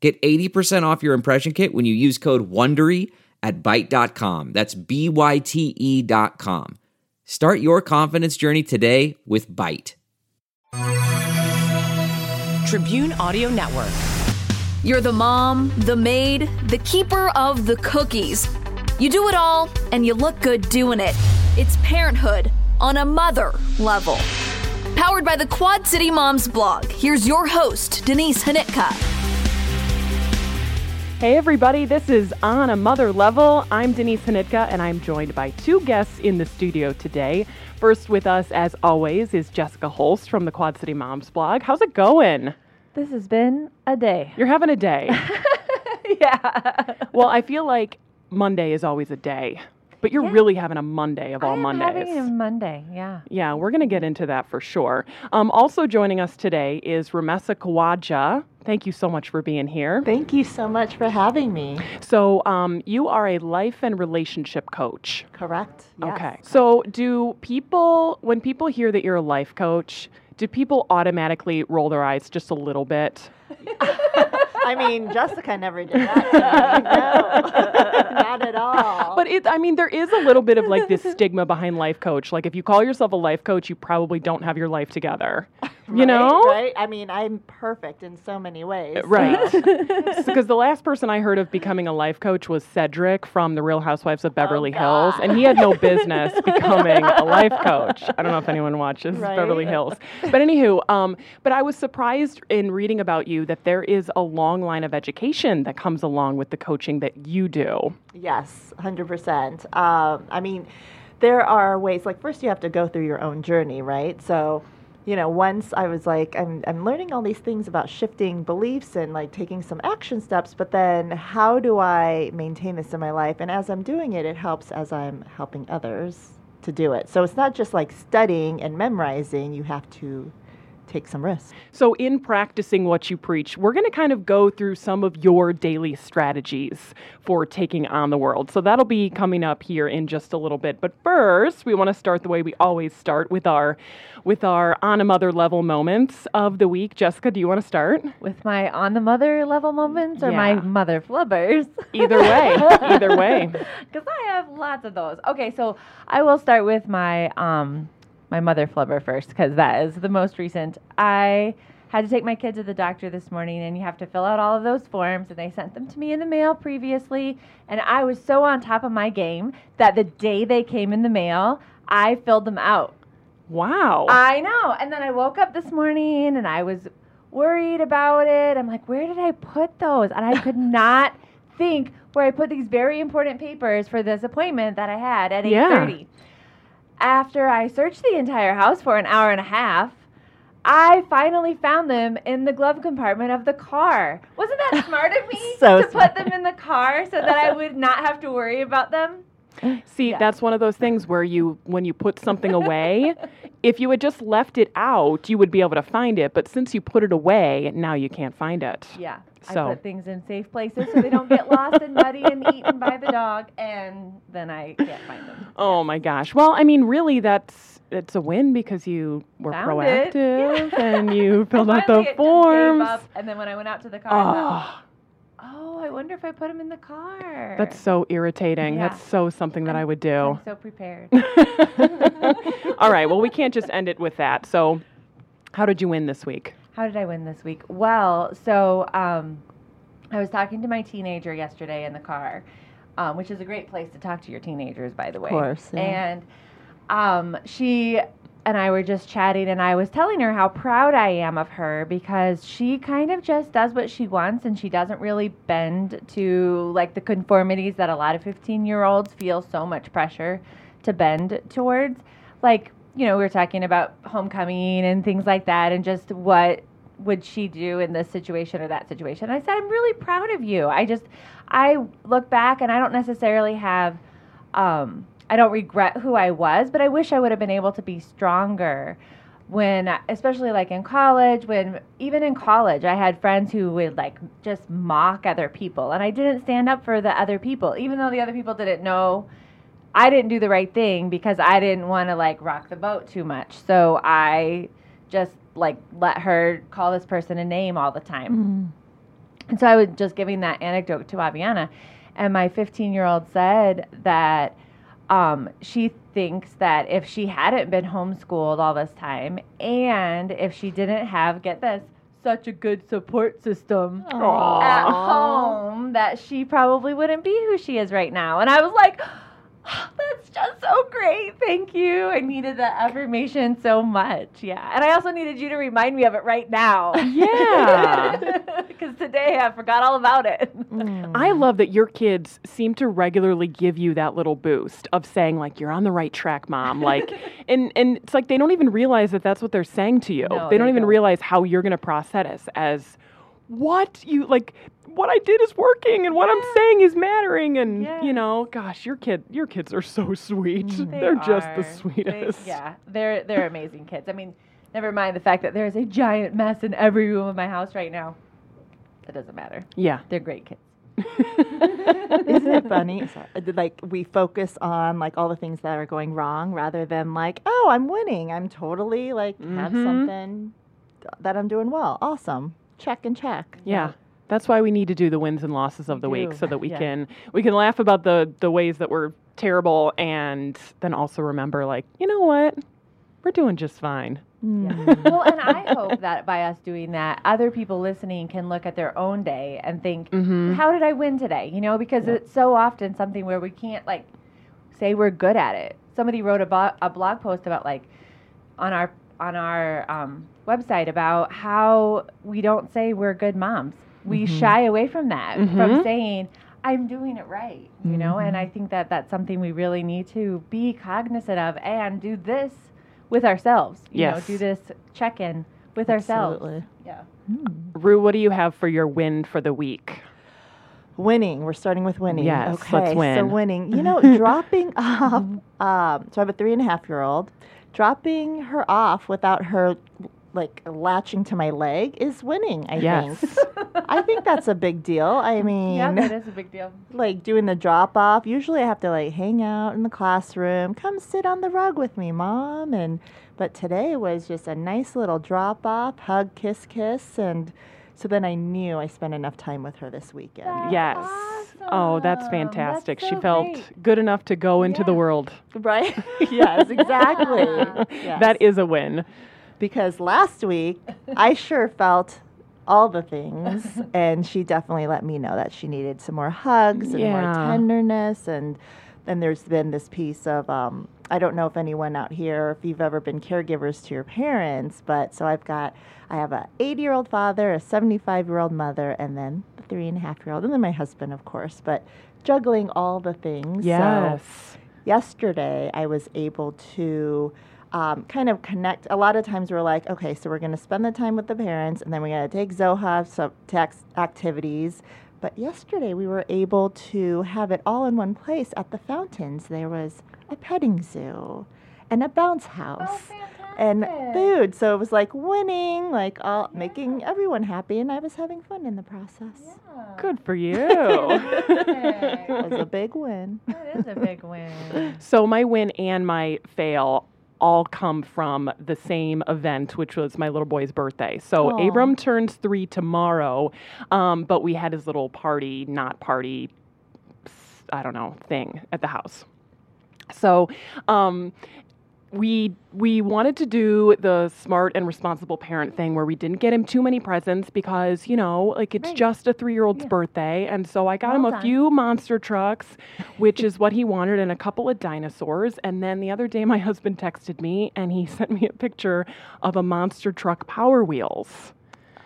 Get 80% off your impression kit when you use code WONDERY at Byte.com. That's B-Y-T-E dot com. Start your confidence journey today with Byte. Tribune Audio Network. You're the mom, the maid, the keeper of the cookies. You do it all, and you look good doing it. It's parenthood on a mother level. Powered by the Quad City Moms blog, here's your host, Denise Hanitka. Hey, everybody, this is On a Mother Level. I'm Denise Hanitka, and I'm joined by two guests in the studio today. First, with us, as always, is Jessica Holst from the Quad City Moms blog. How's it going? This has been a day. You're having a day. yeah. well, I feel like Monday is always a day, but you're Yeah. really having a Monday of all I'm Mondays. having a Monday, yeah. Yeah, we're going to get into that for sure. Um, also joining us today is Rumaisa Khawaja. Thank you so much for being here. Thank you so much for having me. So, um, you are a life and relationship coach. Correct? Yes. Okay. So, do people, when people hear that you're a life coach, do people automatically roll their eyes just a little bit? I mean, Jessica never did that to me. No, not at all. But it, I mean, there is a little bit of like this stigma behind life coach. Like, if you call yourself a life coach, you probably don't have your life together. You Right, know? Right? I mean, I'm perfect in so many ways. Right. so- Because the last person I heard of becoming a life coach was Cedric from The Real Housewives of Beverly Hills, and he had no business becoming a life coach. I don't know if anyone watches Right. Beverly Hills, but anywho, um, but I was surprised in reading about you that there is a long line of education that comes along with the coaching that you do. Yes, 100%. Um, I mean, there are ways, like, first you have to go through your own journey, right? So, you know, once I was like, I'm, I'm learning all these things about shifting beliefs and like taking some action steps, but then how do I maintain this in my life? And as I'm doing it, it helps as I'm helping others to do it. So it's not just like studying and memorizing, you have to take some risks. So, in practicing what you preach, we're going to kind of go through some of your daily strategies for taking on the world. So, that'll be coming up here in just a little bit. But first, we want to start the way we always start with our with our on a mother level moments of the week. Jessica, do you want to start? With my on the mother level moments or my mother flubbers? Either way, either way. Because I have lots of those. Okay, so I will start with my um my mother flubber first because that is the most recent. I had to take my kid to the doctor this morning and you have to fill out all of those forms and they sent them to me in the mail previously and I was so on top of my game that the day they came in the mail, I filled them out. Wow. I know. And then I woke up this morning and I was worried about it. I'm like, where did I put those? And I could not think where I put these very important papers for this appointment that I had at Yeah. 8:30. After I searched the entire house for an hour and a half, I finally found them in the glove compartment of the car. Wasn't that smart of me So to put them in the car so that I would not have to worry about them? See, Yeah. that's one of those things where you, when you put something away, if you had just left it out, you would be able to find it. But since you put it away, now you can't find it. Yeah. So- I put things in safe places so they don't get lost and muddy and eaten by the dog, and then I can't find them. Oh my gosh. Well, I mean, really, that's it's a win because you were Found proactive Yeah. and you filled out the it just gave forms. up, and then when I went out to the car, I thought, Oh, oh, I wonder if I put them in the car. that's so irritating. Yeah. That's so something that I would do. I'm so prepared. All right. Well, we can't just end it with that. So, how did you win this week? How did I win this week? Well, so um, I was talking to my teenager yesterday in the car, um, which is a great place to talk to your teenagers, by the way. Of course, yeah. And um, she and I were just chatting, and I was telling her how proud I am of her because she kind of just does what she wants, and she doesn't really bend to like the conformities that a lot of 15 year olds feel so much pressure to bend towards. Like, you know, we were talking about homecoming and things like that, and just what would she do in this situation or that situation? I said, I'm really proud of you. I just, I look back and I don't necessarily have, um, I don't regret who I was, but I wish I would have been able to be stronger when especially like in college when even in college i had friends who would like just mock other people and i didn't stand up for the other people even though the other people didn't know i didn't do the right thing because i didn't want to like rock the boat too much. So i just like let her call this person a name all the time. And so i was just giving that anecdote to aviana. And my 15 year old said that um, she thinks that if she hadn't been homeschooled all this time and if she didn't have, get this, such a good support system at home, that she probably wouldn't be who she is right now. And I was like, that's just so great. Thank you. I needed that affirmation so much. Yeah. And I also needed you to remind me of it right now. Yeah. Because today I forgot all about it. Mm. I love that your kids seem to regularly give you that little boost of saying like you're on the right track, mom. Like, and and it's like they don't even realize that that's what they're saying to you. No, they don't even don't. realize how you're going to process it as what you like. What I did is working, and what I'm saying is mattering. And you know, gosh, your kid, your kids are so sweet. They They're just the are. They- sweetest. yeah, they're they're amazing kids. I mean, never mind the fact that there's a giant mess in every room of my house right now. It doesn't matter. Yeah. They're great kids. Isn't it funny? Like we focus on like all the things that are going wrong rather than like, oh, I'm winning. I'm totally like have Mhm. something that I'm doing well. Awesome. Check and check. Yeah. That's why we need to do the wins and losses of the week do. so that we Yeah. can we can laugh about the the ways that we're terrible and then also remember like, you know what? We're doing just fine. well, and I hope that by us doing that, other people listening can look at their own day and think, Mhm. "How did I win today?" You know, because it's so often something where we can't like say we're good at it. Somebody wrote a, bo- a blog post about like on our on our um, website about how we don't say we're good moms. We shy away from that, from Mhm. saying I'm doing it right. You know, and I think that that's something we really need to be cognizant of and do this with ourselves. You Yes. know, do this check in with ourselves. Absolutely. Yeah. Rue, what do you have for your win for the week? Winning. We're starting with winning. Yes, okay. let's win. So winning. You know, dropping off. Um, so I have a three and a half year old. Dropping her off without her like latching to my leg is winning. I Yes. think. I think that's a big deal. I mean, Yeah, that is a big deal. like doing the drop off. Usually I have to like hang out in the classroom. Come sit on the rug with me, mom. And but today was just a nice little drop off, hug, kiss, kiss, and so then I knew I spent enough time with her this weekend. That's yes. Oh, that's fantastic. That's she felt great. good enough to go into the world. Right? yes, exactly. Yes. That is a win. Because last week I sure felt all the things, and she definitely let me know that she needed some more hugs and more tenderness, and then there's been this piece of um, I don't know if anyone out here, if you've ever been caregivers to your parents, but so I've got I have a 80 year old father, a 75 year old mother, and then the three and a half year old, and then my husband, of course, but juggling all the things. so- Yes. yesterday I was able to um, kind of connect. A lot of times we're like, okay, so we're going to spend the time with the parents, and then we're going to take Zoha some tax activities. But yesterday we were able to have it all in one place at the fountains. There was a petting zoo and a bounce house. and food, so it was like winning, like all making everyone happy, and I was having fun in the process. Good for you. It was a big win. That is a big win. So my win and my fail all come from the same event, which was my little boy's birthday. So Aw. Abram turns three tomorrow, um, but we had his little party, not party, I don't know, thing at the house. So um, we we wanted to do the smart and responsible parent thing where we didn't get him too many presents because you know like it's Right. just a three year old's birthday and so i got him Well a done. few monster trucks which is what he wanted and a couple of dinosaurs and then the other day my husband texted me and he sent me a picture of a monster truck power wheels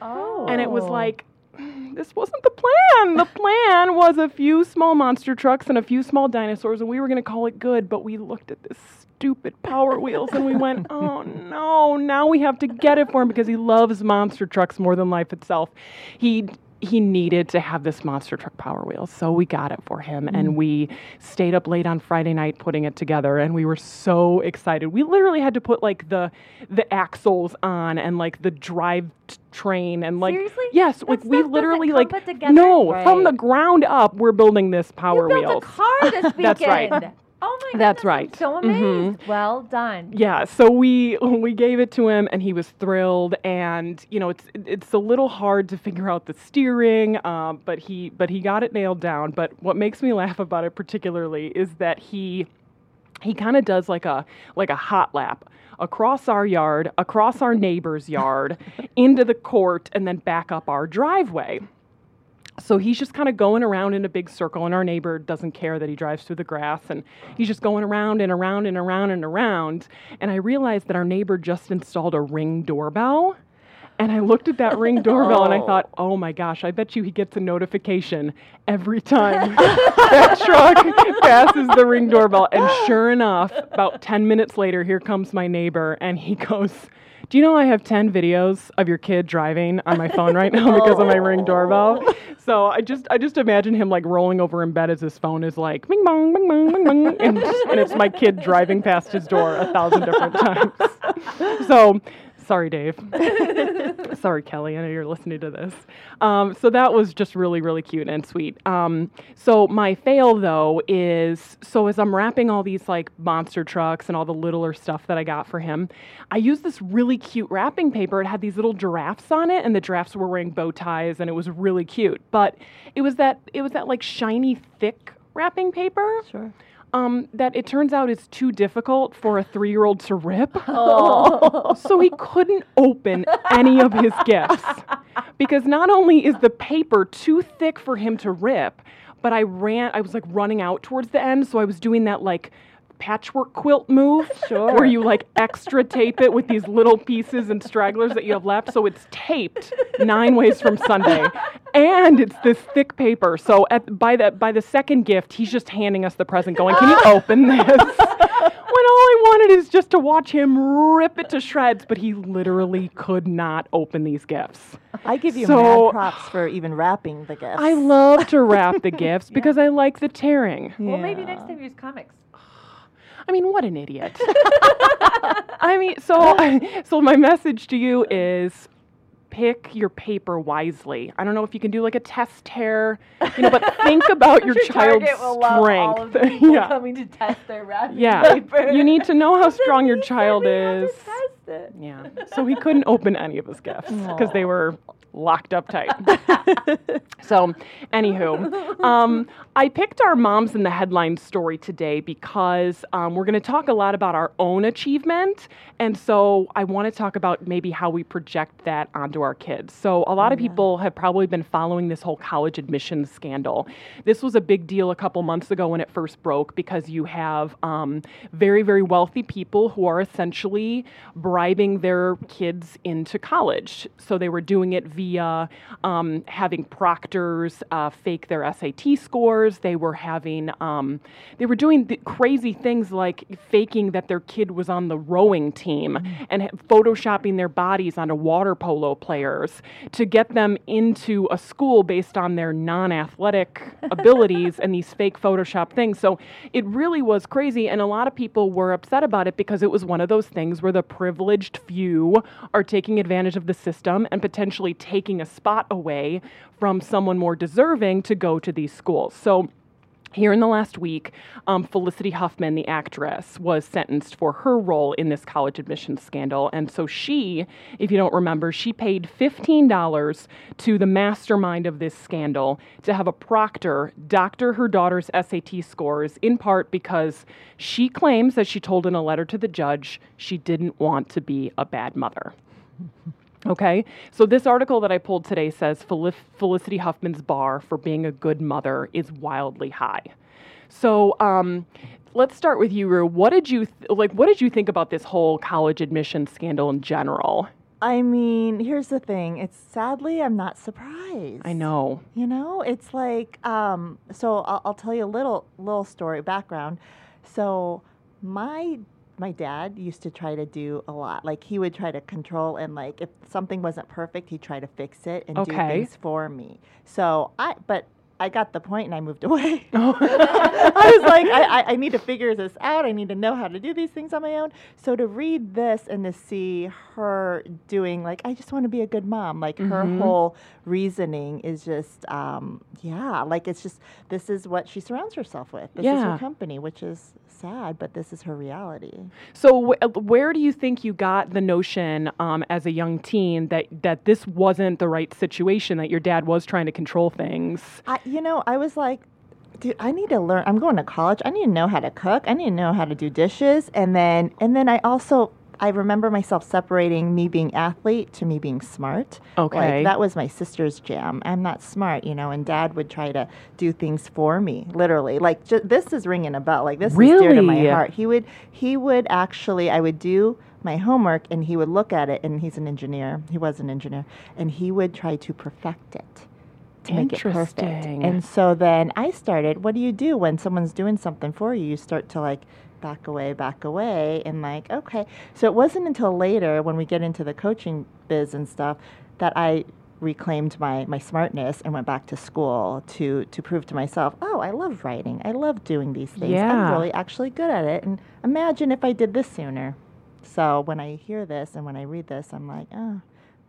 Oh. and it was oh. like this wasn't the plan. The plan was a few small monster trucks and a few small dinosaurs, and we were going to call it good. But we looked at this stupid Power Wheels. And we went, oh no, now we have to get it for him because he loves monster trucks more than life itself. He he needed to have this monster truck power wheel so we got it for him Mm. and we stayed up late on friday night putting it together and we were so excited we literally had to put like the the axles on and like the drive t- train and like Seriously? yes That like we literally like no from the ground up we're building this power you built wheels a car this weekend. That's right. Oh my That's goodness, I'm right. so Mhm. Well done. yeah so we we gave it to him and he was thrilled and you know it's it's a little hard to figure out the steering um, but he but he got it nailed down but what makes me laugh about it particularly is that he he kind of does like a like a hot lap across our yard across our neighbor's yard into the court and then back up our driveway so he's just kind of going around in a big circle, and our neighbor doesn't care that he drives through the grass, and he's just going around and around and around and around. And I realized that our neighbor just installed a ring doorbell. And I looked at that ring doorbell and I oh. thought, oh my gosh, I bet you he gets a notification every time that truck passes the ring doorbell. And sure enough, about 10 minutes later, here comes my neighbor and he goes, do you know I have 10 videos of your kid driving on my phone right now because of my ring doorbell? So I just I just imagine him like rolling over in bed as his phone is like bing bong bing bong bing bong and, and it's my kid driving past his door a thousand different times. So sorry, Dave. sorry, Kelly. I know you're listening to this. Um, so that was just really really cute and sweet. Um, so my fail though is so as I'm wrapping all these like monster trucks and all the littler stuff that I got for him, I used this really cute wrapping paper. It had these little giraffes on it, and the giraffes were wearing bow ties, and it was really cute. But it was that it was that like shiny thick wrapping paper Sure. Um, that it turns out is too difficult for a three year old to rip. so he couldn't open any of his gifts. Because not only is the paper too thick for him to rip, but I ran, I was like running out towards the end. So I was doing that like patchwork quilt move where you like extra tape it with these little pieces and stragglers that you have left. So it's taped nine ways from Sunday. And it's this thick paper. So at by the by the second gift, he's just handing us the present, going, Can you open this? when all I wanted is just to watch him rip it to shreds, but he literally could not open these gifts. I give you So- mad props for even wrapping the gifts. I love to wrap the gifts because I like the tearing. Well, maybe next time use comics. I mean, what an idiot. I mean, so so my message to you is pick your paper wisely. I don't know if you can do like a test tear, you know, but think about your child's strength. yeah. coming to test their wrapping Yeah. paper. You need to know how strong your child we have to is. Yeah. So he couldn't open any of his gifts because they were locked up tight. so, anywho, um, I picked our moms in the headline story today because um, we're going to talk a lot about our own achievement. And so I want to talk about maybe how we project that onto our kids. So, a lot of people have probably been following this whole college admissions scandal. This was a big deal a couple months ago when it first broke because you have um, very, very wealthy people who are essentially bribing their kids into college. So they were doing it via um, having proctors uh, fake their SAT scores. They were having, um, they were doing th- crazy things like faking that their kid was on the rowing team and ha- photoshopping their bodies onto water polo players to get them into a school based on their non-athletic abilities and these fake Photoshop things. So it really was crazy, and a lot of people were upset about it because it was one of those things where the privileged few are taking advantage of the system and potentially taking a spot away from someone more deserving to go to these schools. So here in the last week, um, Felicity Huffman, the actress, was sentenced for her role in this college admissions scandal. And so she, if you don't remember, she paid $15 to the mastermind of this scandal to have a proctor doctor her daughter's SAT scores, in part because she claims, as she told in a letter to the judge, she didn't want to be a bad mother. Okay, so this article that I pulled today says Fel- Felicity Huffman's bar for being a good mother is wildly high. So um, let's start with you, Rue. What did you th- like? What did you think about this whole college admission scandal in general? I mean, here's the thing. It's sadly, I'm not surprised. I know. You know, it's like, um, so I'll, I'll tell you a little little story background. So my my dad used to try to do a lot. Like he would try to control and like if something wasn't perfect, he'd try to fix it and do Okay. things for me. So I, but I got the point and I moved away. I was like, I, I, I need to figure this out. I need to know how to do these things on my own. So to read this and to see her doing like, I just want to be a good mom. Like her whole reasoning is just, um, yeah, like it's just this is what she surrounds herself with. This is Yeah. her company, which is sad, but this is her reality. So, wh- uh, where do you think you got the notion um, as a young teen that that this wasn't the right situation? That your dad was trying to control things? I, you know, I was like, dude, I need to learn. I'm going to college. I need to know how to cook. I need to know how to do dishes. And then, and then I also, I remember myself separating me being athlete to me being smart. Okay. Like, that was my sister's jam. I'm not smart, you know, and dad would try to do things for me, literally. Like, ju- this is ringing a bell. Like, this is dear to my heart. He would, he would actually, I would do my homework and he would look at it and he's an engineer. He was an engineer. And he would try to perfect it to make it perfect. Interesting. And so then I started, what do you do when someone's doing something for you? You start to like back away, back away, and like, okay. So it wasn't until later when we get into the coaching biz and stuff that I reclaimed my, my smartness and went back to school to to prove to myself, oh, I love writing. I love doing these things. Yeah. I'm really actually good at it. And imagine if I did this sooner. So when I hear this and when I read this, I'm like, oh,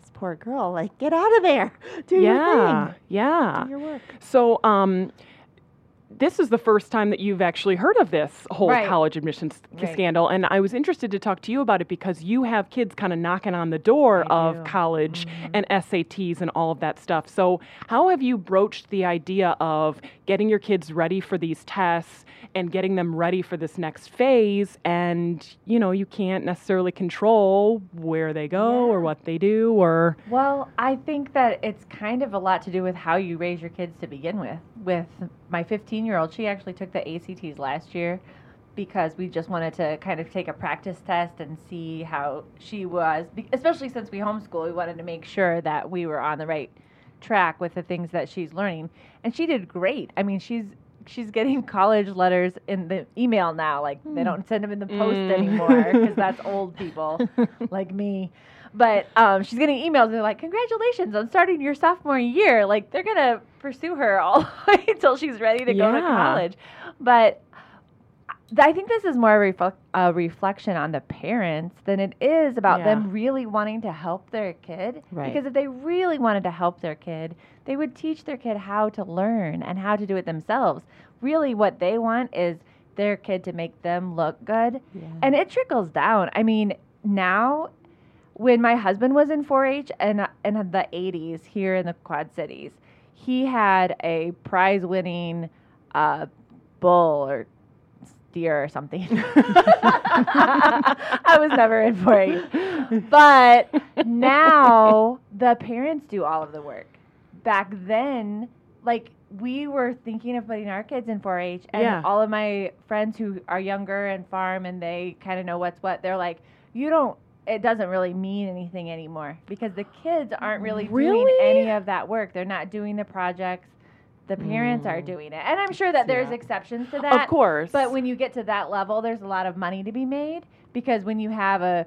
this poor girl, like, get out of there. Do your yeah, thing. yeah. Do your work. So, um, this is the first time that you've actually heard of this whole Right. college admissions Right. scandal, and I was interested to talk to you about it because you have kids kind of knocking on the door I of do. college Mm-hmm. and SATs and all of that stuff. So, how have you broached the idea of getting your kids ready for these tests and getting them ready for this next phase? And you know, you can't necessarily control where they go or what they do, or Well, I think that it's kind of a lot to do with how you raise your kids to begin with. With my 15 year old, she actually took the ACTs last year because we just wanted to kind of take a practice test and see how she was, especially since we homeschool. We wanted to make sure that we were on the right track with the things that she's learning. And she did great. I mean, she's she's getting college letters in the email now. Like they don't send them in the post anymore because that's old people like me. But um, she's getting emails. And they're like, "Congratulations on starting your sophomore year!" Like they're gonna pursue her all the way until she's ready to go to college. But I think this is more a, reflec- a reflection on the parents than it is about Yeah. them really wanting to help their kid. Right. Because if they really wanted to help their kid, they would teach their kid how to learn and how to do it themselves. Really, what they want is their kid to make them look good. And it trickles down. I mean, now when my husband was in 4-H and in the 80s here in the Quad Cities, he had a prize-winning uh, bull or steer or something. I was never in 4-H, but now the parents do all of the work. Back then, like we were thinking of putting our kids in 4-H, and Yeah. all of my friends who are younger and farm and they kind of know what's what. They're like, you don't. It doesn't really mean anything anymore because the kids aren't really, doing any of that work. They're not doing the projects. The parents are mm. doing it, and I'm sure that there's Yeah. exceptions to that. of course. But when you get to that level, there's a lot of money to be made because when you have a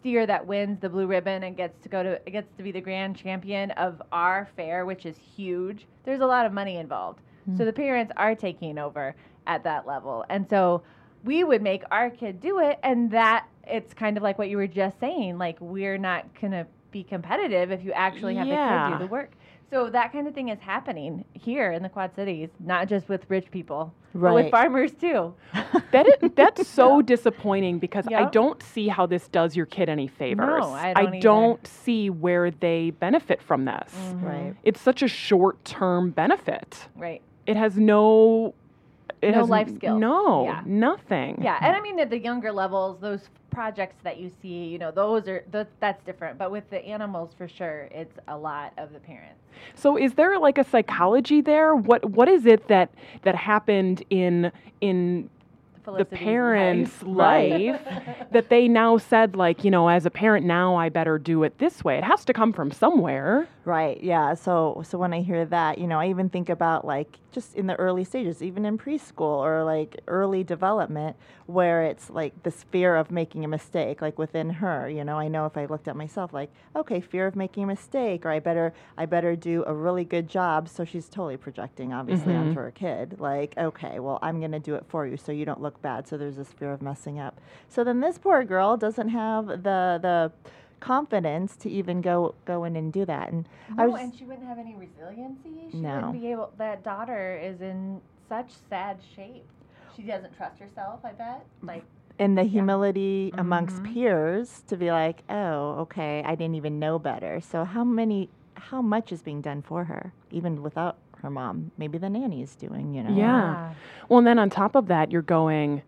steer that wins the blue ribbon and gets to go to gets to be the grand champion of our fair, which is huge, there's a lot of money involved. Hmm. So the parents are taking over at that level. And so we would make our kid do it and that it's kind of like what you were just saying, like we're not going to be competitive if you actually have the kid do the work. So that kind of thing is happening here in the Quad Cities, not just with rich people, but with farmers too. That is, that's so disappointing because I don't see how this does your kid any favors. No, I don't either. don't see where they benefit from this. Mm-hmm. Right. It's such a short-term benefit. Right. It has no it No has life skills. No, Yeah. nothing. Yeah, and I mean at the younger levels, those projects that you see, you know, those are th- that's different. But with the animals, for sure, it's a lot of the parents. So is there like a psychology there? What what is it that that happened in in the parent's life. life that they now said like you know as a parent now i better do it this way it has to come from somewhere Right. Yeah. So so when I hear that, you know, I even think about like just in the early stages, even in preschool or like early development, where it's like this fear of making a mistake, like within her. You know, I know if I looked at myself, like, okay, fear of making a mistake, or I better I better do a really good job. So she's totally projecting, obviously, mm-hmm. onto her kid. Like, okay, well, I'm gonna do it for you, so you don't look bad. So there's this fear of messing up. So then this poor girl doesn't have the the confidence to even go go in and do that. And I was and she wouldn't have any resiliency. She No. wouldn't be able. That daughter is in such sad shape. She doesn't trust herself. I bet. Like and the humility amongst Mm-hmm. peers to be like, oh, okay, I didn't even know better. So how many, how much is being done for her, even without her mom? Maybe the nanny's doing, you know. yeah well and then on top of that you're going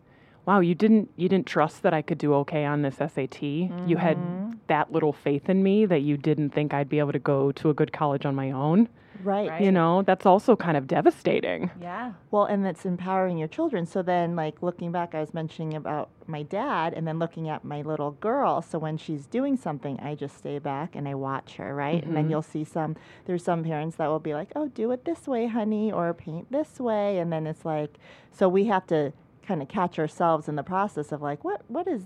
wow you didn't you didn't trust that i could do okay on this sat you had mm-hmm. that little faith in me that you didn't think i'd be able to go to a good college on my own Right. Right. you know that's also kind of devastating yeah. Well, and it's empowering your children. So then, like looking back, I was mentioning about my dad, and then looking at my little girl. So when she's doing something, I just stay back and I watch her, right? And then mm-hmm. you'll see some. There's some parents that will be like, "Oh, do it this way, honey," or "Paint this way," and then it's like, so we have to kind of catch ourselves in the process of like, what what is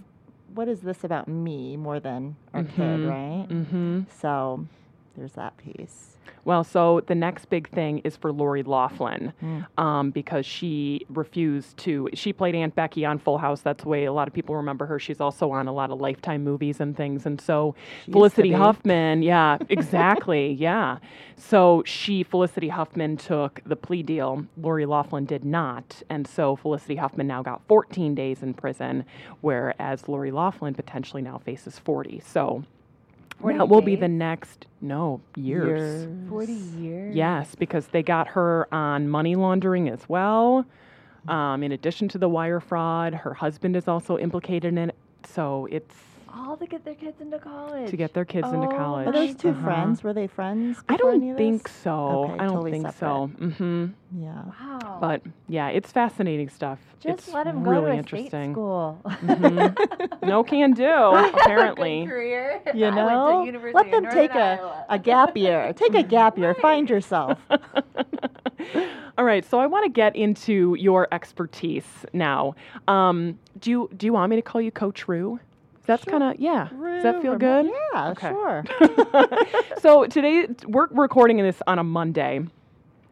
what is this about me more than our kid, right? mm-hmm. So there's that piece. Well, so the next big thing is for Lori Laughlin Mm. um, because she refused to. She played Aunt Becky on Full House. That's the way a lot of people remember her. She's also on a lot of Lifetime movies and things. And so She Felicity. Huffman, yeah, exactly, yeah. So she, Felicity Huffman, took the plea deal. Lori Laughlin did not. And so Felicity Huffman now got 14 days in prison, whereas Lori Laughlin potentially now faces 40. So. 40 That will be the next no years. Forty years. Yes, because they got her on money laundering as well. Um, in addition to the wire fraud, her husband is also implicated in it. So it's All to get their kids into college. to get their kids into Oh college. Are those two Uh-huh. friends? Were they friends? I don't of think this? so. Okay, I don't totally think so. Mm-hmm. Yeah. Wow. But yeah, it's fascinating stuff. just it's let him go really to a interesting. state school. No can do, apparently. Career. You I went to know, University let them Northern take a, Iowa. a gap year. Take a gap year. Find yourself. All right, so I want to get into your expertise now. Um, do you do you want me to call you Coach Rue? That's kind of yeah. Does that feel good? Yeah, Okay. sure. so today we're recording this on a Monday.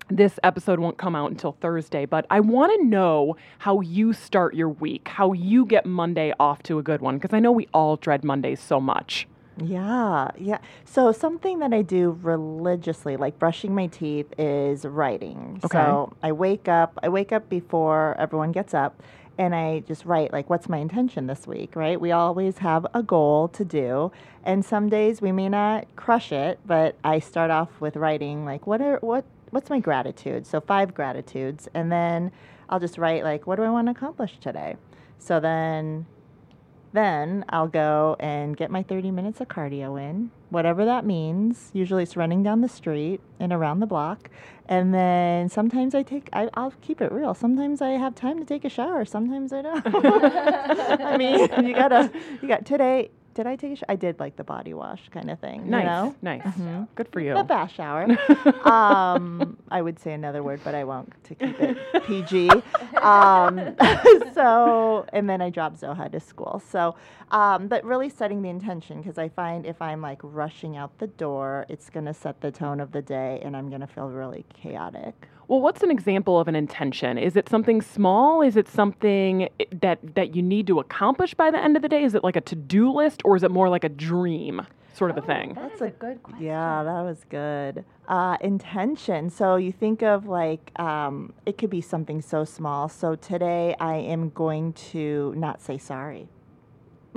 This episode won't come out until Thursday, but I want to know how you start your week, how you get Monday off to a good one, because I know we all dread Mondays so much. Yeah, yeah. So something that I do religiously, like brushing my teeth, is writing. Okay. So I wake up. I wake up before everyone gets up, and I just write like, what's my intention this week? Right? We always have a goal to do, and some days we may not crush it, but I start off with writing like, what are what what's my gratitude? So five gratitudes, and then I'll just write like, what do I want to accomplish today? So then then I'll go and get my 30 minutes of cardio in, whatever that means. Usually it's running down the street and around the block. And then sometimes I take, I, I'll keep it real. Sometimes I have time to take a shower. Sometimes I don't. I mean, you gotta, you got today. Did I take a shower? I did like the body wash kind of thing. Nice, You know? nice, good for you. The bath shower. um, I would say another word, but I won't to keep it PG. Um, so, and then I dropped Zoha to school. So, um, but really setting the intention because I find if I'm like rushing out the door, it's going to set the tone of the day and I'm going to feel really chaotic. Well, what's an example of an intention? Is it something small? Is it something that that you need to accomplish by the end of the day? Is it like a to-do list or is it more like a dream sort of a thing? That's a good question. Yeah, that was good. Uh, intention. So you think of like um, it could be something so small. So today I am going to not say sorry.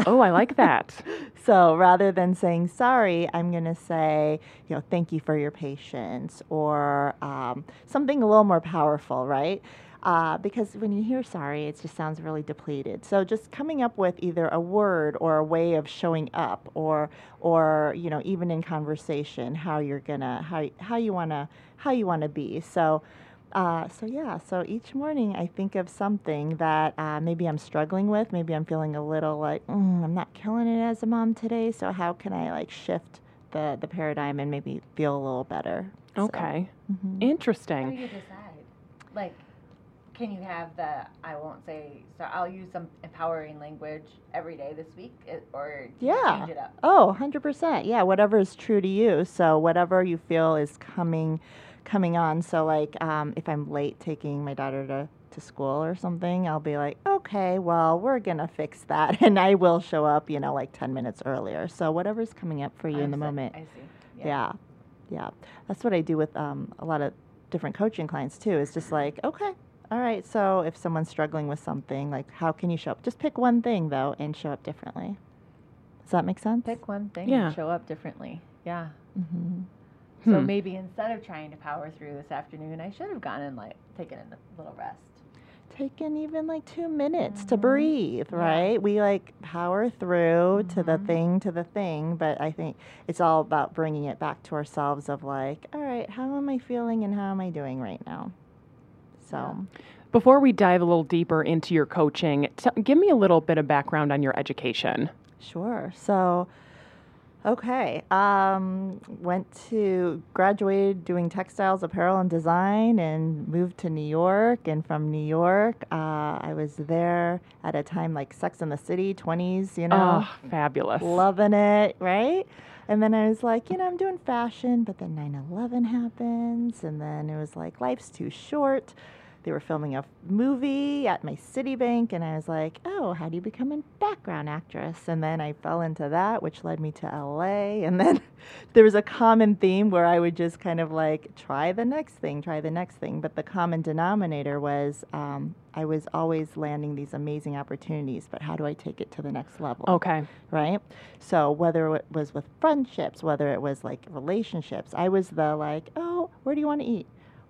Oh, I like that. So rather than saying sorry, I'm going to say, you know, thank you for your patience or um, something a little more powerful, right? Uh, because when you hear sorry, it just sounds really depleted. So just coming up with either a word or a way of showing up, or or you know even in conversation, how you're gonna how how you wanna how you wanna be. So Uh, so yeah, so each morning I think of something that uh, maybe I'm struggling with. Maybe I'm feeling a little like mm, I'm not killing it as a mom today. So how can I like shift the the paradigm and maybe feel a little better? So, Okay. mhm. How do Interesting. you decide? Like, can you have the, I won't say, so I'll use some empowering language every day this week, or do you Yeah. change it up? Oh, 100%. Yeah, whatever is true to you. So whatever you feel is coming coming on. So like um, if I'm late taking my daughter to to school or something, I'll be like, "Okay, well, we're going to fix that." And I will show up, you know, like 10 minutes earlier. So whatever's coming up for you in the Understood. moment. I see. Yeah. yeah. That's what I do with um, a lot of different coaching clients too. Is just like, okay, all right. So if someone's struggling with something, like, how can you show up? Just pick one thing though, and show up differently. Does that make sense? Pick one thing Yeah. and show up differently. Yeah. Hmm So maybe instead of trying to power through this afternoon, I should have gone and like taken a little rest. Taken even like two minutes to Mhm. breathe, Yeah. right? We like power through to the Mhm. thing, to the thing, but I think it's all about bringing it back to ourselves of like, all right, how am I feeling and how am I doing right now? So. Before we dive a little deeper into your coaching, t- give me a little bit of background on your education. Sure. So, okay. Um, went to graduated doing textiles, apparel, and design, and moved to New York. And from New York, uh, I was there at a time like Sex in the City, twenties. You know, Oh, fabulous. loving it, right? And then I was like, you know, I'm doing fashion, but then 9 11 happens. And then it was like, life's too short. They were filming a movie at my Citibank, and I was like, oh, how do you become a background actress? And then I fell into that, which led me to LA. And then there was a common theme where I would just kind of like try the next thing, try the next thing. But the common denominator was um, I was always landing these amazing opportunities, but how do I take it to the next level? Okay. right? So whether it was with friendships, whether it was like relationships, I was the like, oh, where do you want to eat?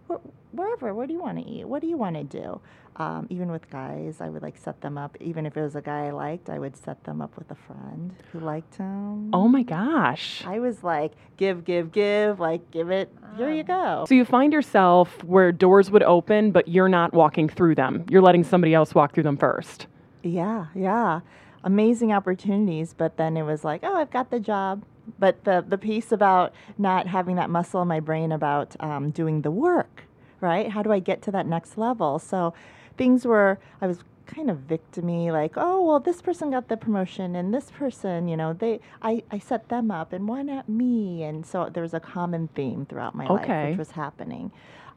Where, wherever, what do you want to eat? What do you want to do? Um, even with guys, I would like set them up. Even if it was a guy I liked, I would set them up with a friend who liked him. Oh my gosh. I was like, give, give, give, like, give it. Here you go. So you find yourself where doors would open, but you're not walking through them. You're letting somebody else walk through them first. Yeah, yeah. Amazing opportunities, but then it was like, oh, I've got the job. But the, the piece about not having that muscle in my brain about um, doing the work, right? How do I get to that next level? So things were, I was kind of victimy, like, oh, well, this person got the promotion and this person, you know, they, I, I set them up and why not me? And so there was a common theme throughout my life, which was happening.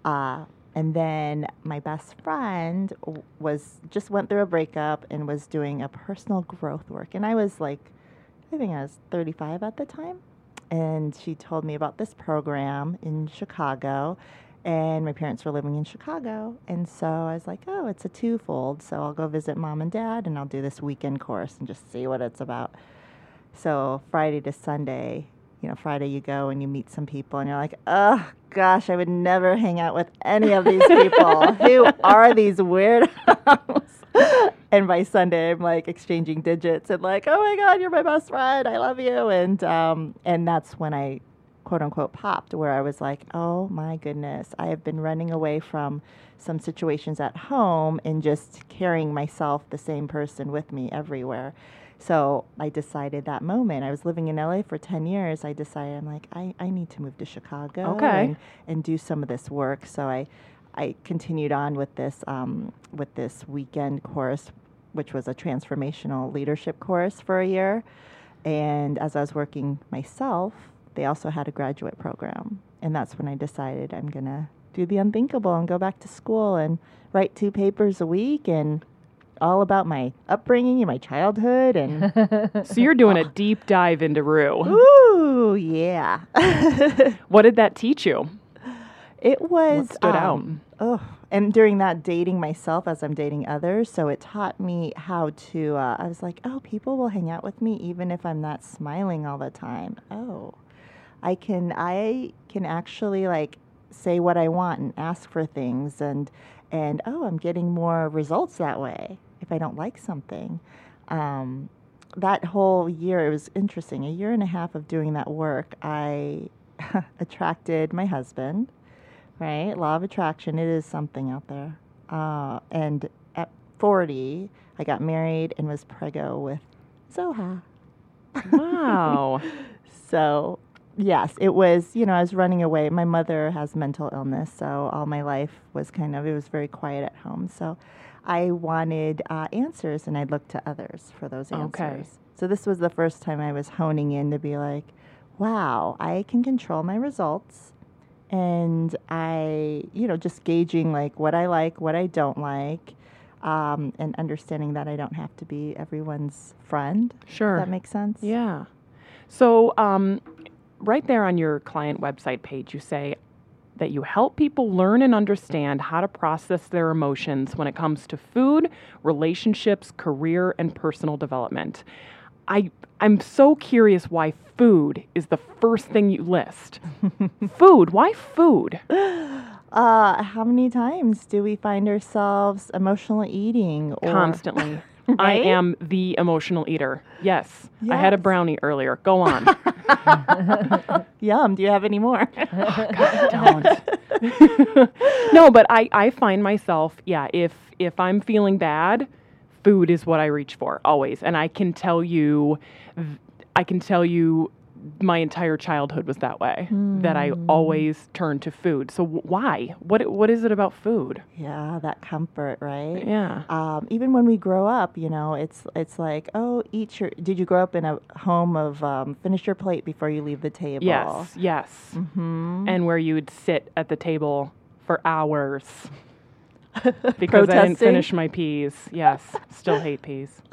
Uh, and then my best friend was just went through a breakup and was doing a personal growth work. And I was like, I think I was 35 at the time. And she told me about this program in Chicago. And my parents were living in Chicago. And so I was like, oh, it's a twofold. So I'll go visit mom and dad and I'll do this weekend course and just see what it's about. So Friday to Sunday, you know, Friday you go and you meet some people and you're like, oh gosh, I would never hang out with any of these people. Who are these weirdos? And by Sunday I'm like exchanging digits and like, oh my God, you're my best friend. I love you. And um, and that's when I quote unquote popped where I was like, oh my goodness, I have been running away from some situations at home and just carrying myself the same person with me everywhere. So I decided that moment. I was living in LA for 10 years. I decided, I'm like, I, I need to move to Chicago Okay. and, and do some of this work. So I, I continued on with this, um, with this weekend course, which was a transformational leadership course for a year. And as I was working myself, they also had a graduate program. And that's when I decided I'm going to do the unthinkable and go back to school and write two papers a week and all about my upbringing and my childhood and So you're doing a deep dive into Rue. ooh yeah What did that teach you? It was What stood out? um, oh and during that dating myself as i'm dating others so it taught me how to uh, i was like oh people will hang out with me even if i'm not smiling all the time. Oh i can i can actually like say what i want and ask for things and and oh i'm getting more results that way if i don't like something. Um, that whole year it was interesting. A year and a half of doing that work i attracted my husband right? Law of attraction. It is something out there. Uh, and at 40, I got married and was prego with Zoha. Wow. So, yes, it was, you know, I was running away. My mother has mental illness, so all my life was kind of, it was very quiet at home. So I wanted uh, answers and I looked to others for those answers. Okay. So this was the first time I was honing in to be like, wow, I can control my results. And I, you know, just gauging like what I like, what I don't like, um, and understanding that I don't have to be everyone's friend. Sure. That makes sense? Yeah. So, um, right there on your client website page, you say that you help people learn and understand how to process their emotions when it comes to food, relationships, career, and personal development. I I'm so curious why food is the first thing you list. food, why food? Uh, how many times do we find ourselves emotionally eating or Constantly. I am the emotional eater. Yes. I had a brownie earlier. Go on. Yum. Do you have any more? don't. no, but I, I find myself, yeah, if if I'm feeling bad, food is what I reach for always. And I can tell you I can tell you my entire childhood was that way. That I always turn to food. So wh- why? What what is it about food? yeah, that comfort, right? Yeah. Um, even when we grow up, you know, it's it's like, oh, eat your. Did you grow up in a home of um, finish your plate before you leave the table? Yes, yes. Mm-hmm. And where you would sit at the table for hours. because I didn't finish my peas. Yes, still hate peas.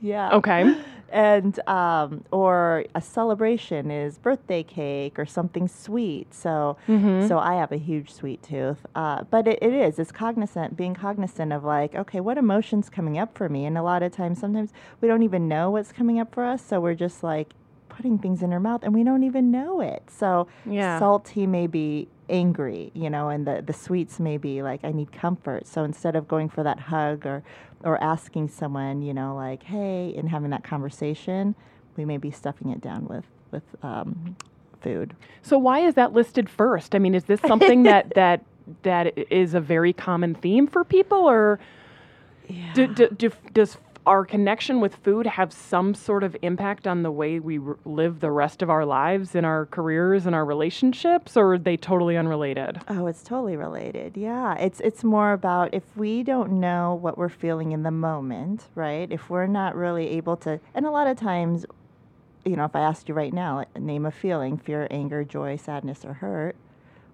Yeah. Okay. and um, or a celebration is birthday cake or something sweet. So Mm-hmm. so I have a huge sweet tooth, uh, but it, it is it's cognizant being cognizant of like okay what emotions coming up for me, and a lot of times sometimes we don't even know what's coming up for us, so we're just like putting things in our mouth and we don't even know it. So Yeah. salty may be angry, you know, and the, the sweets may be like, I need comfort. So instead of going for that hug or, or asking someone, you know, like, hey, and having that conversation, we may be stuffing it down with, with um, food. So why is that listed first? I mean, is this something that that that is a very common theme for people, or do, do, do, does our connection with food have some sort of impact on the way we r- live the rest of our lives in our careers and our relationships, or are they totally unrelated? Oh, it's totally related. Yeah, it's it's more about if we don't know what we're feeling in the moment, right? If we're not really able to, and a lot of times, you know, if I asked you right now, name a feeling: fear, anger, joy, sadness, or hurt.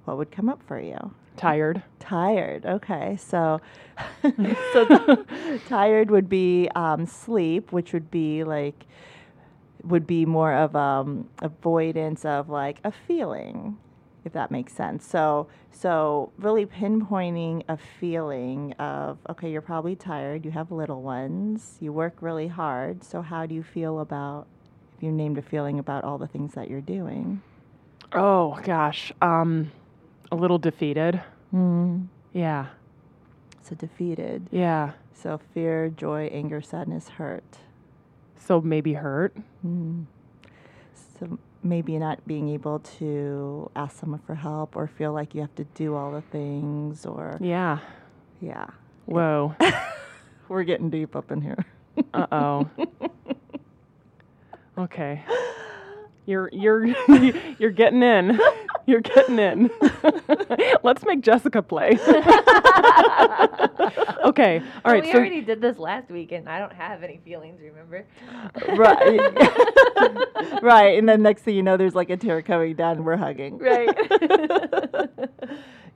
What would come up for you? Tired. Tired. Okay, so so tired would be um, sleep, which would be like would be more of um, avoidance of like a feeling, if that makes sense. So so really pinpointing a feeling of okay, you're probably tired. You have little ones. You work really hard. So how do you feel about if you named a feeling about all the things that you're doing? Oh gosh, um, a little defeated. Mm. Yeah, So defeated. yeah. So fear, joy, anger, sadness, hurt. So maybe hurt. Mm. So maybe not being able to ask someone for help or feel like you have to do all the things or Yeah. yeah. Whoa. We're getting deep up in here. Uh oh. okay. You're you're you're getting in. You're getting in. Let's make Jessica play. okay. All right. we so already did this last week, and I don't have any feelings. Remember? right. right. And then next thing you know there's like a tear coming down and we're hugging. Right.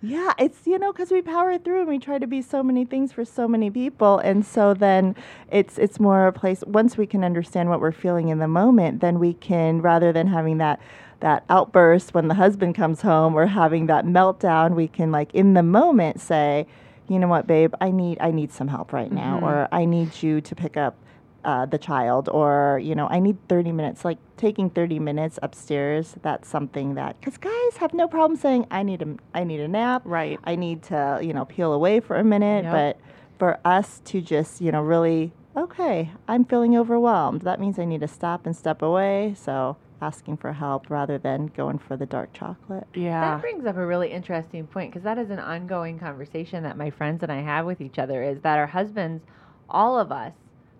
Yeah, it's you know because we power through and we try to be so many things for so many people, and so then it's it's more a place. Once we can understand what we're feeling in the moment, then we can rather than having that that outburst when the husband comes home or having that meltdown, we can like in the moment say, you know what, babe, I need I need some help right now, or I need you to pick up uh, the child or you know i need 30 minutes like taking 30 minutes upstairs that's something that because guys have no problem saying i need a i need a nap. Right. i need to you know peel away for a minute Yep. but for us to just you know really okay i'm feeling overwhelmed. That means i need to stop and step away. So asking for help rather than going for the dark chocolate. Yeah. That brings up a really interesting point because that is an ongoing conversation that my friends and I have with each other is that our husbands, all of us,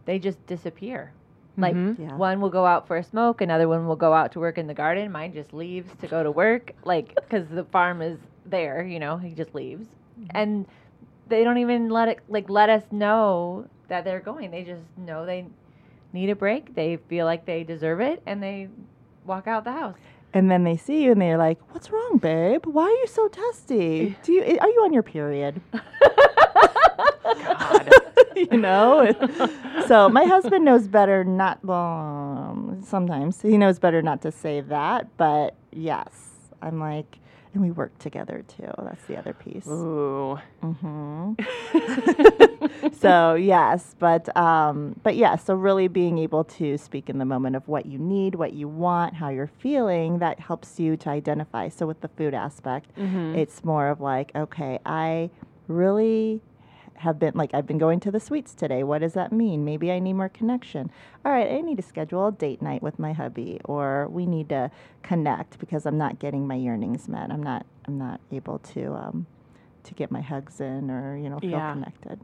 they just disappear. Mm-hmm. Like Yeah. one will go out for a smoke, another one will go out to work in the garden. Mine just leaves to go to work, like because the farm is there. You know, he just leaves, mm-hmm. and they don't even let it like let us know that they're going. They just know they need a break. They feel like they deserve it, and they walk out the house. And then they see you and they're like, "What's wrong, babe? Why are you so testy? Do you are you on your period?" you know. so my husband knows better not. Well, um, sometimes he knows better not to say that, but yes, I'm like, and we work together too. That's the other piece. Ooh. so yes, but um, but yeah, so really being able to speak in the moment of what you need, what you want, how you're feeling, that helps you to identify. So with the food aspect, it's more of like, okay, I really have been like I've been going to the sweets today. What does that mean? Maybe I need more connection. All right, I need to schedule a date night with my hubby or we need to connect because I'm not getting my yearnings met. I'm not I'm not able to um to get my hugs in or, you know, feel Yeah. connected.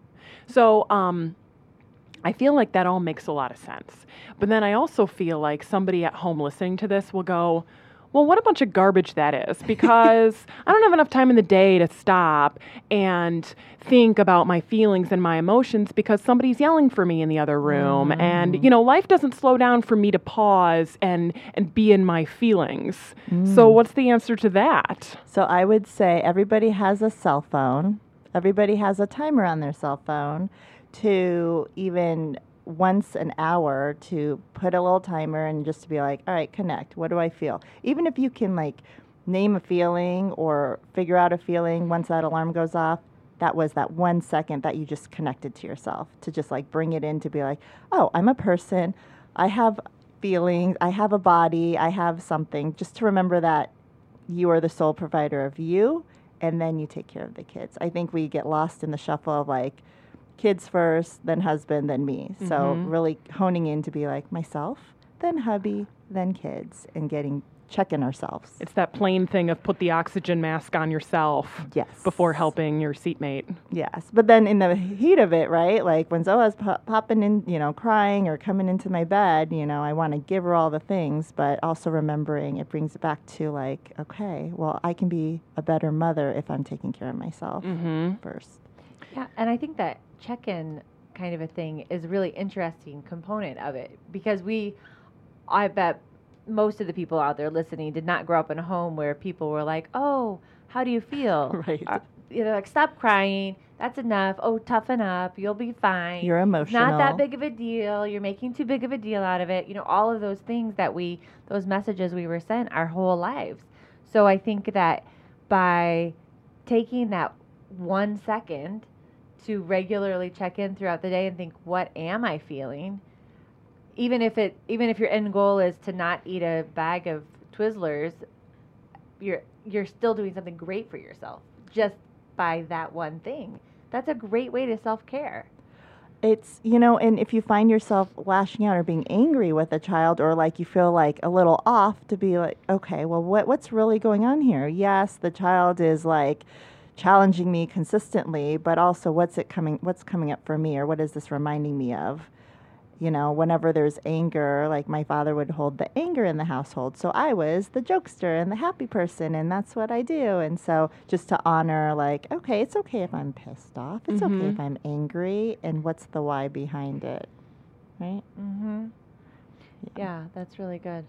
So, um, I feel like that all makes a lot of sense. But then I also feel like somebody at home listening to this will go, well, what a bunch of garbage that is because I don't have enough time in the day to stop and think about my feelings and my emotions because somebody's yelling for me in the other room. And, mm. you know, life doesn't slow down for me to pause and, and be in my feelings. So, mm. what's the answer to that? So I would say everybody has a cell phone. Everybody has a timer on their cell phone to even once an hour to put a little timer and just to be like, all right, connect. What do I feel? Even if you can like name a feeling or figure out a feeling once that alarm goes off, that was that one second that you just connected to yourself to just like bring it in to be like, oh, I'm a person. I have feelings. I have a body. I have something. Just to remember that you are the sole provider of you and then you take care of the kids. I think we get lost in the shuffle of like kids first, then husband, then me. So mm-hmm. really honing in to be like myself, then hubby, then kids and getting checking ourselves. It's that plane thing of put the oxygen mask on yourself Yes. before helping your seatmate. Yes, but then in the heat of it, right? Like when Zoa's pop- popping in, you know, crying or coming into my bed, you know, I want to give her all the things, but also remembering it brings it back to like, okay, well, I can be a better mother if I'm taking care of myself mm-hmm. first. Yeah, and I think that check-in kind of a thing is a really interesting component of it because we, I bet most of the people out there listening did not grow up in a home where people were like, "Oh, how do you feel?" Right. Uh, you know, like stop crying. That's enough. Oh, toughen up. You'll be fine. You're emotional. Not that big of a deal. You're making too big of a deal out of it. You know, all of those things that we, those messages we were sent our whole lives. So I think that by taking that one second to regularly check in throughout the day and think, what am I feeling? Even if it, even if your end goal is to not eat a bag of Twizzlers, you're you're still doing something great for yourself just by that one thing. That's a great way to self care. It's, you know, and if you find yourself lashing out or being angry with a child or like you feel like a little off to be like, okay, well, what, what's really going on here? Yes, the child is like challenging me consistently, but also what's it coming, what's coming up for me or what is this reminding me of? You know, whenever there's anger, like my father would hold the anger in the household. So I was the jokester and the happy person, and that's what I do. And so just to honor, like, okay, it's okay if I'm pissed off. It's okay if I'm angry. And what's the why behind it? Right? Mm-hmm. Yeah, that's really good.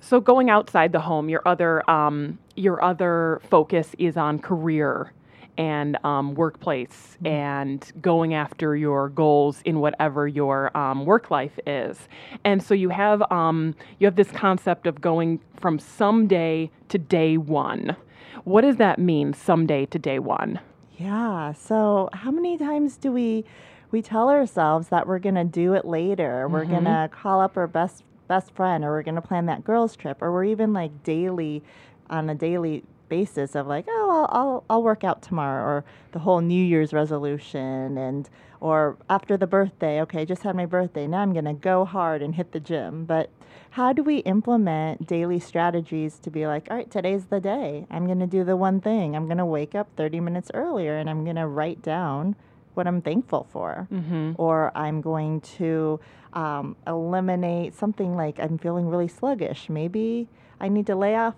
So going outside the home, your other um, your other focus is on career and um, workplace and going after your goals in whatever your um, work life is. And so you have um, you have this concept of going from someday to day one. What does that mean, someday to day one? Yeah. So how many times do we we tell ourselves that we're gonna do it later? We're gonna call up our best best friend, or we're gonna plan that girls trip, or we're even like daily on a daily basis of like, oh, I'll, I'll, I'll work out tomorrow, or the whole New Year's resolution, and or after the birthday, okay, just had my birthday, now I'm gonna go hard and hit the gym. But how do we implement daily strategies to be like, all right, today's the day. I'm gonna do the one thing. I'm gonna wake up 30 minutes earlier, and I'm gonna write down what I'm thankful for, or I'm going to um, eliminate something like I'm feeling really sluggish. Maybe I need to lay off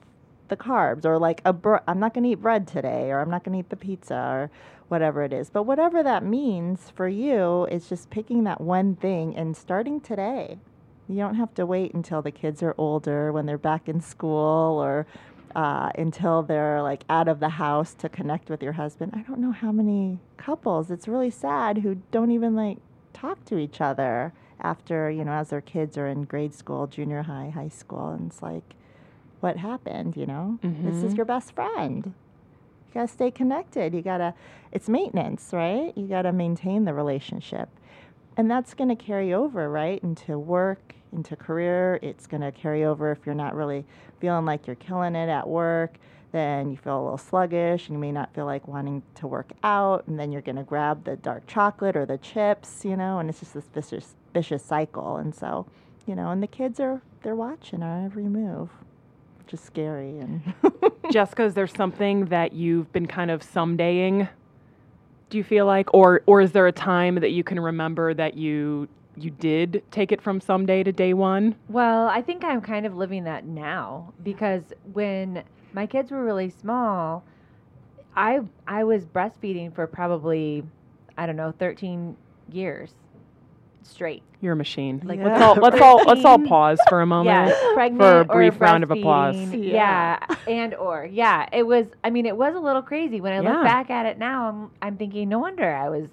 the carbs, or like a br- I'm not going to eat bread today, or I'm not going to eat the pizza, or whatever it is. But whatever that means for you, it's just picking that one thing and starting today. You don't have to wait until the kids are older, when they're back in school, or uh, until they're like out of the house to connect with your husband. I don't know how many couples. It's really sad who don't even like talk to each other after you know as their kids are in grade school, junior high, high school, and it's like, what happened? You know, this is your best friend. You gotta stay connected. You gotta. It's maintenance, right? You gotta maintain the relationship, and that's gonna carry over right into work, into career. It's gonna carry over if you're not really feeling like you're killing it at work. Then you feel a little sluggish, and you may not feel like wanting to work out. And then you're gonna grab the dark chocolate or the chips, you know, and it's just this vicious vicious cycle. And so, you know, and the kids are they're watching our every move, which is scary. And Jessica, is there something that you've been kind of somedaying? Do you feel like, or or is there a time that you can remember that you you did take it from someday to day one? Well, I think I'm kind of living that now because when my kids were really small, I I was breastfeeding for probably I don't know 13 years straight. You're a machine. Like, let's all let's all let's all pause for a moment Yeah, pregnant for a or brief round of applause. Yeah. Yeah. and or yeah, it was. I mean, it was a little crazy when I Yeah. look back at it now. I'm I'm thinking, no wonder I was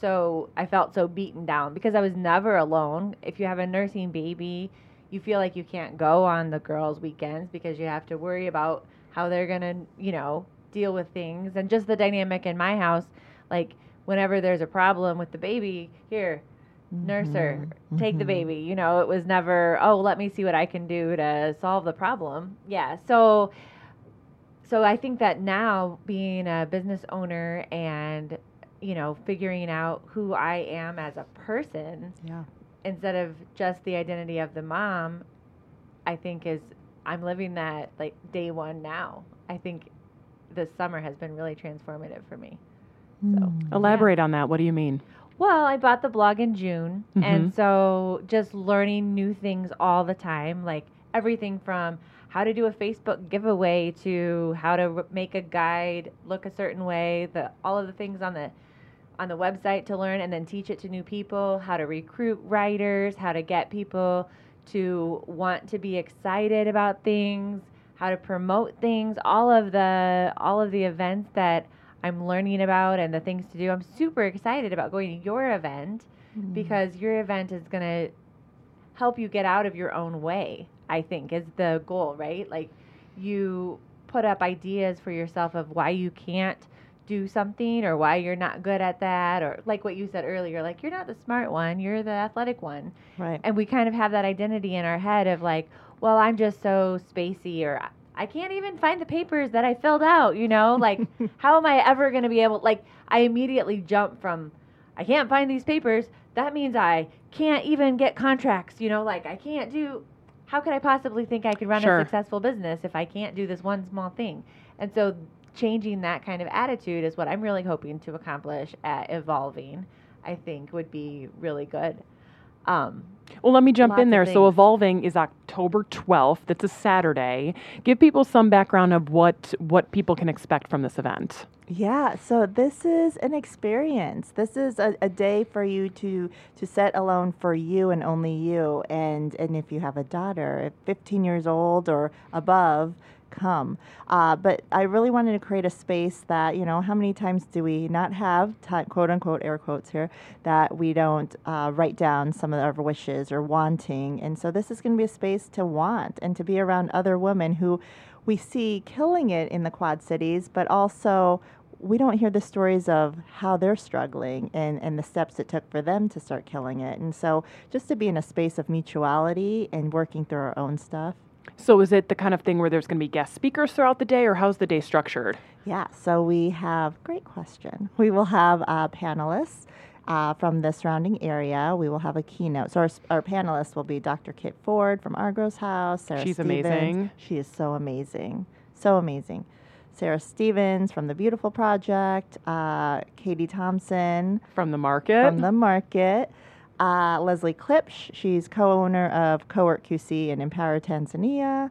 so I felt so beaten down because I was never alone. If you have a nursing baby, you feel like you can't go on the girls' weekends because you have to worry about how they're gonna, you know, deal with things and just the dynamic in my house. Like whenever there's a problem with the baby, here, nurse her, mm-hmm. take the mm-hmm. baby. You know, it was never, oh, let me see what I can do to solve the problem. Yeah. So so I think that now being a business owner and you know, figuring out who I am as a person yeah, instead of just the identity of the mom, I think is I'm living that like day one now. I think this summer has been really transformative for me. So hmm. Elaborate on that. What do you mean? Well, I bought the blog in June, and mm-hmm. so just learning new things all the time, like everything from how to do a Facebook giveaway to how to r- make a guide look a certain way, the all of the things on the on the website to learn and then teach it to new people, how to recruit writers, how to get people to want to be excited about things, how to promote things, all of the all of the events that I'm learning about and the things to do. I'm super excited about going to your event mm-hmm. because your event is going to help you get out of your own way, I think is the goal, right? Like you put up ideas for yourself of why you can't do something or why you're not good at that or like what you said earlier like you're not the smart one you're the athletic one right. and we kind of have that identity in our head of like well i'm just so spacey or "I- can't even find the papers that i filled out you know? Like how am i ever going to be able like i immediately jump from i can't find these papers. That means i can't even get contracts you know? Like i can't do how could i possibly think i could run Sure. a successful business if i can't do this one small thing? And so changing that kind of attitude is what i'm really hoping to accomplish at evolving i think would be really good. Um, Well, let me jump Lots in there. So. Evolving is October 12th. That's a Saturday. Give people some background of what what people can expect from this event. Yeah, so this is an experience. This is a, a day for you to to set alone for you and only you. And and if you have a daughter, 15 years old or above, come. Uh, but I really wanted to create a space that you know how many times do we not have quote unquote air quotes here that we don't uh, write down some of our wishes or wanting. And so this is going to be a space to want and to be around other women who we see killing it in the Quad Cities, but also we don't hear the stories of how they're struggling and, and the steps it took for them to start killing it. And so just to be in a space of mutuality and working through our own stuff. So is it the kind of thing where there's going to be guest speakers throughout the day, or how's the day structured? Yeah, so we have, great question. We will have uh, panelists uh, from the surrounding area. We will have a keynote. So our, our panelists will be Dr. Kit Ford from Argrow's House. Sarah She's Stevens. amazing. She is so amazing. So amazing. Sarah Stevens from the Beautiful Project. Uh, Katie Thompson From the market? from the market. Uh, Leslie Klipsch, she's co-owner of Cowork QC in Empower Tanzania,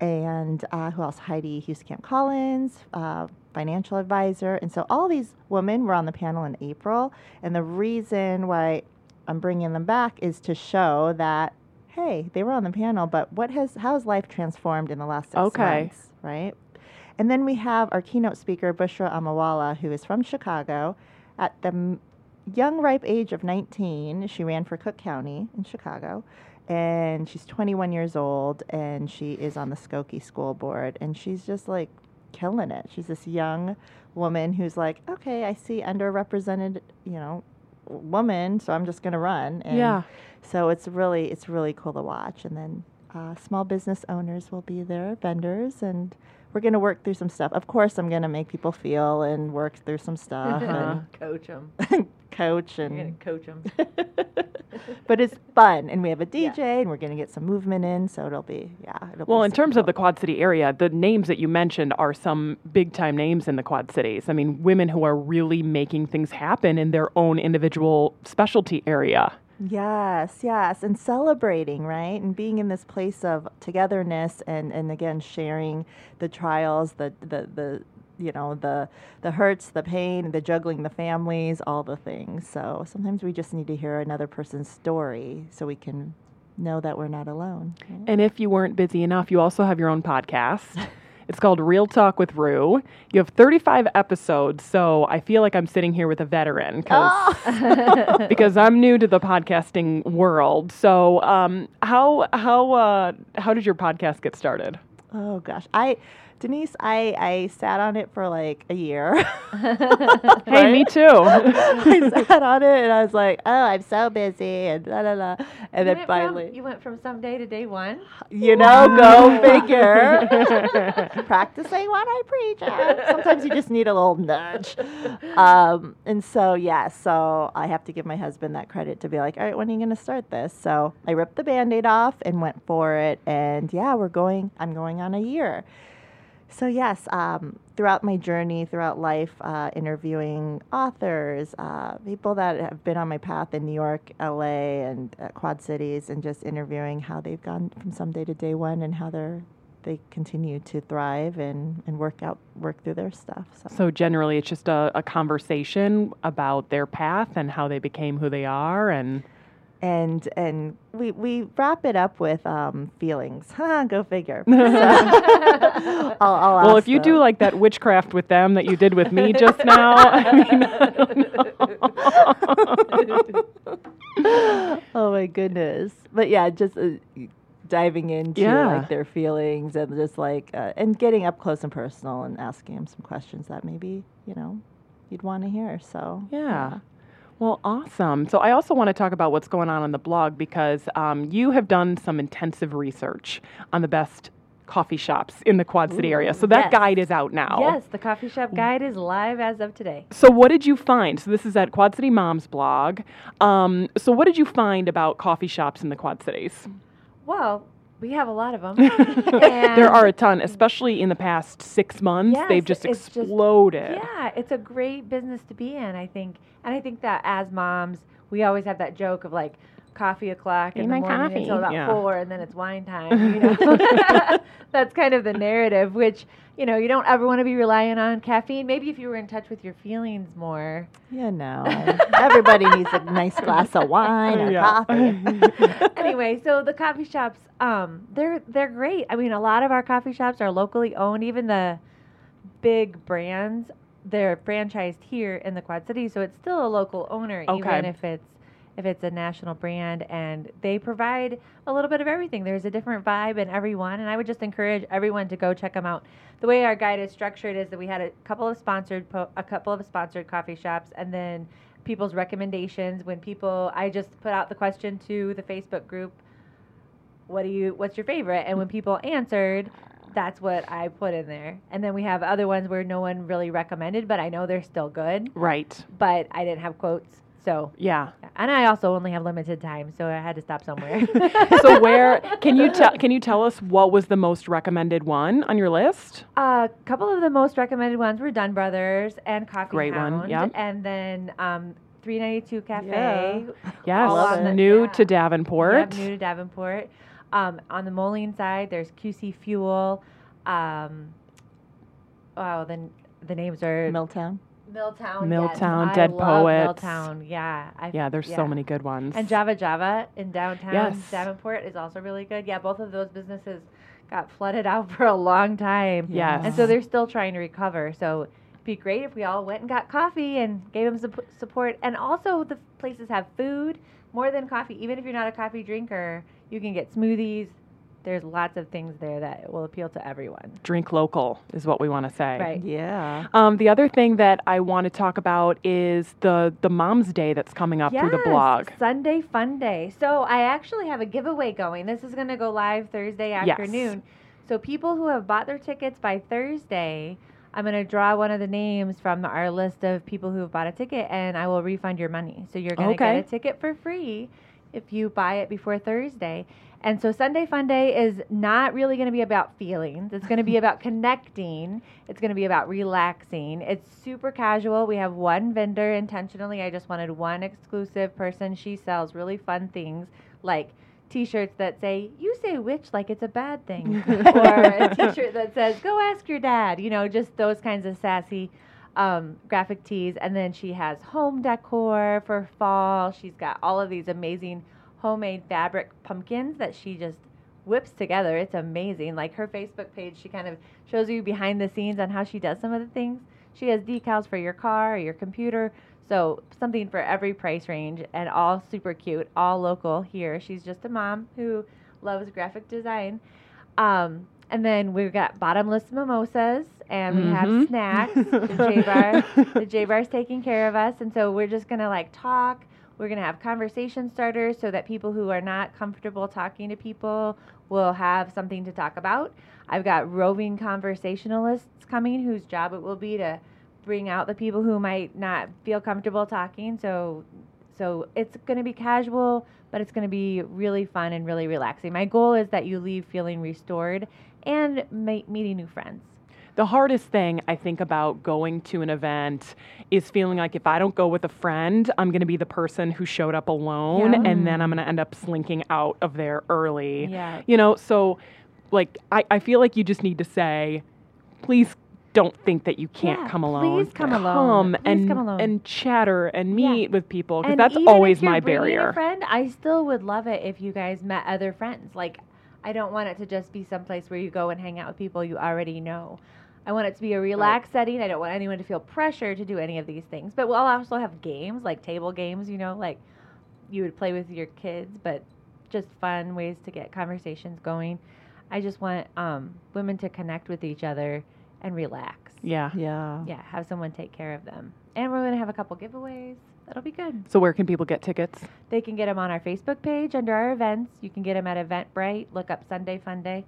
and uh, who else? Heidi Hughescamp Collins, uh, financial advisor, and so all these women were on the panel in April. And the reason why I'm bringing them back is to show that hey, they were on the panel, but what has how has life transformed in the last six Okay. months, right? And then we have our keynote speaker, Bushra Amiwala, who is from Chicago. At the young, ripe age of 19, she ran for Cook County in Chicago. And she's 21 years old, and she is on the Skokie School Board. And she's just like killing it. She's this young woman who's like, okay, I see underrepresented, you know, woman, so I'm just going to run. And Yeah. So it's really, it's really cool to watch. And then uh, small business owners will be there, vendors, and we're going to work through some stuff. Of course, I'm going to make people feel and work through some stuff Uh-huh. coach them. and coach You're gonna and coach them. but it's fun and we have a DJ and we're going to get some movement in so it'll be yeah it'll Well, be in super terms of the Quad City area, the names that you mentioned are some big time names in the Quad Cities. I mean, women who are really making things happen in their own individual specialty area. Yes, yes, and celebrating, right? And being in this place of togetherness and and again sharing the trials, the the the you know, the the hurts, the pain, the juggling the families, all the things. So sometimes we just need to hear another person's story so we can know that we're not alone. right? And if you weren't busy enough, you also have your own podcast. It's called Real Talk with Rue. You have 35 episodes, so I feel like I'm sitting here with a veteran 'cause- because I'm new to the podcasting world. So, um, how how uh, how did your podcast get started? Oh gosh. I Denise, I I sat on it for like a year. Hey, me too. I sat on it and I was like, oh, I'm so busy and la la la. And You then finally, from, you went from someday to day one. you know, go figure. Practicing what I preach. at. Sometimes you just need a little nudge. Um, and so, yeah, so I have to give my husband that credit to be like, all right, when are you going to start this? So I ripped the band aid off and went for it. And yeah, we're going, I'm going on a year. So yes, um, throughout my journey, throughout life, uh, interviewing authors, uh, people that have been on my path in New York, LA, and uh, Quad Cities, and just interviewing how they've gone from someday to day one and how they're they continue to thrive and, and work out work through their stuff. So, So generally, it's just a, a conversation about their path and how they became who they are, and and and we we wrap it up with um, feelings. Huh, go figure. So, I'll, I'll well, if you do like that witchcraft with them that you did with me just now, I mean, I oh my goodness but yeah just uh, diving into Yeah. like their feelings and just like uh, and getting up close and personal and asking them some questions that maybe you know you'd want to hear so Yeah. Well, awesome. So I also want to talk about what's going on on the blog because um, you have done some intensive research on the best coffee shops in the Quad City area. So that yes. guide is out now. Yes, the coffee shop guide is live as of today. So what did you find? So this is at Quad City Mom's blog. Um, so what did you find about coffee shops in the Quad Cities? Well, we have a lot of them. there are a ton, especially in the past six months. Yes, They've just it's just- exploded. Yeah, it's a great business to be in, I think. And I think that as moms, we always have that joke of like coffee o'clock in the my morning coffee. until about Yeah. four, and then it's wine time. You know, that's kind of the narrative. Which you know, you don't ever want to be relying on caffeine. Maybe if you were in touch with your feelings more. Yeah, know everybody needs a nice glass of wine or Yeah. coffee anyway, so the coffee shops, um, they're they're great. I mean, a lot of our coffee shops are locally owned. Even the big brands, they're franchised here in the Quad Cities, so it's still a local owner, Okay. even if it's if it's a national brand. And they provide a little bit of everything. There's a different vibe in every one, and I would just encourage everyone to go check them out. The way our guide is structured is that we had a couple of sponsored po- a couple of sponsored coffee shops, and then people's recommendations when people i just put out the question to the facebook group what do you what's your favorite? And when people answered, that's what I put in there. And then we have other ones where no one really recommended, but I know they're still good. Right. But I didn't have quotes. So Yeah. and I also only have limited time, so I had to stop somewhere. so where can you tell can you tell us what was the most recommended one on your list? A couple of the most recommended ones were Dunn Brothers and Coffee Great one, yeah. and then um, 392 Cafe. Yes. all the- New yeah. to Davenport. New to Davenport. Um, on the Moline side, there's QC Fuel. Um, wow, then the names are Milltown. Milltown. Milltown, yes, Dead I Poets. Milltown, yeah. I, yeah, there's yeah. so many good ones. And Java Java in downtown Yes. Davenport is also really good. Yeah, both of those businesses got flooded out for a long time. Yes. And so they're still trying to recover. So it'd be great if we all went and got coffee and gave them some support. And also, the places have food more than coffee. Even if you're not a coffee drinker, you can get smoothies. There's lots of things there that will appeal to everyone. Drink local is what we want to say. Right. Yeah. Um, the other thing that I want to talk about is the the Mom's Day that's coming up through the blog. Sunday Fun Day. So I actually have a giveaway going. This is going to go live Thursday Yes. afternoon. So people who have bought their tickets by Thursday, I'm going to draw one of the names from our list of people who have bought a ticket, and I will refund your money. So you're going to Okay. get a ticket for free if you buy it before Thursday. And so Sunday Fun Day is not really going to be about feelings. It's going to be about connecting. It's going to be about relaxing. It's super casual. We have one vendor intentionally. I just wanted one exclusive person. She sells really fun things like t-shirts that say you say witch like it's a bad thing or a t-shirt that says go ask your dad you know just those kinds of sassy um, graphic tees and then she has home decor for fall she's got all of these amazing homemade fabric pumpkins that she just whips together it's amazing like her facebook page she kind of shows you behind the scenes on how she does some of the things she has decals for your car or your computer so something for every price range and all super cute, all local here. She's just a mom who loves graphic design. Um, and then we've got bottomless mimosas and we Mhm. have snacks. the J Bar the J Bar's taking care of us. And so we're just gonna like talk. We're gonna have conversation starters so that people who are not comfortable talking to people will have something to talk about. I've got roving conversationalists coming whose job it will be to bring out the people who might not feel comfortable talking. So, so it's going to be casual, but it's going to be really fun and really relaxing. My goal is that you leave feeling restored and meeting new friends. The hardest thing I think about going to an event is feeling like if I don't go with a friend, I'm going to be the person who showed up alone Yeah. and then I'm going to end up slinking out of there early. Yeah. You know, so like I, I feel like you just need to say, please don't think that you can't Yeah, come alone. please come alone. Come Please and come alone. and chatter and Yeah. meet with people because that's always my barrier. A friend, I still would love it if you guys met other friends. Like, I don't want it to just be someplace where you go and hang out with people you already know. I want it to be a relaxed setting. I don't want anyone to feel pressure to do any of these things. But we'll also have games, like table games, you know, like you would play with your kids, but just fun ways to get conversations going. I just want um, women to connect with each other and relax. Yeah. Yeah. Yeah, have someone take care of them. And we're going to have a couple giveaways. That'll be good. So where can people get tickets? They can get them on our Facebook page under our events. You can get them at Eventbrite. Look up Sunday Fun Day,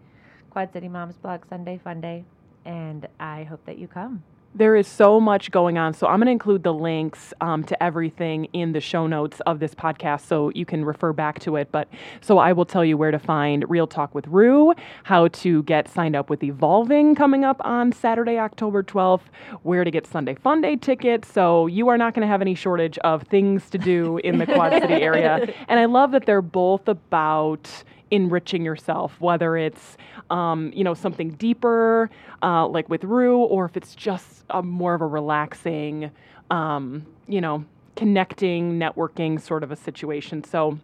Quad City Moms blog Sunday Fun Day, and I hope that you come. There is so much going on. So I'm going to include the links um, to everything in the show notes of this podcast so you can refer back to it. But so I will tell you where to find Real Talk with Rue, how to get signed up with Evolving coming up on Saturday, October 12th, where to get Sunday Fun Day tickets. So you are not going to have any shortage of things to do in the Quad City area. And I love that they're both about enriching yourself, whether it's um, you know something deeper, uh, like with Rue, or if it's just a more of a relaxing, um, you know, connecting, networking sort of a situation. So.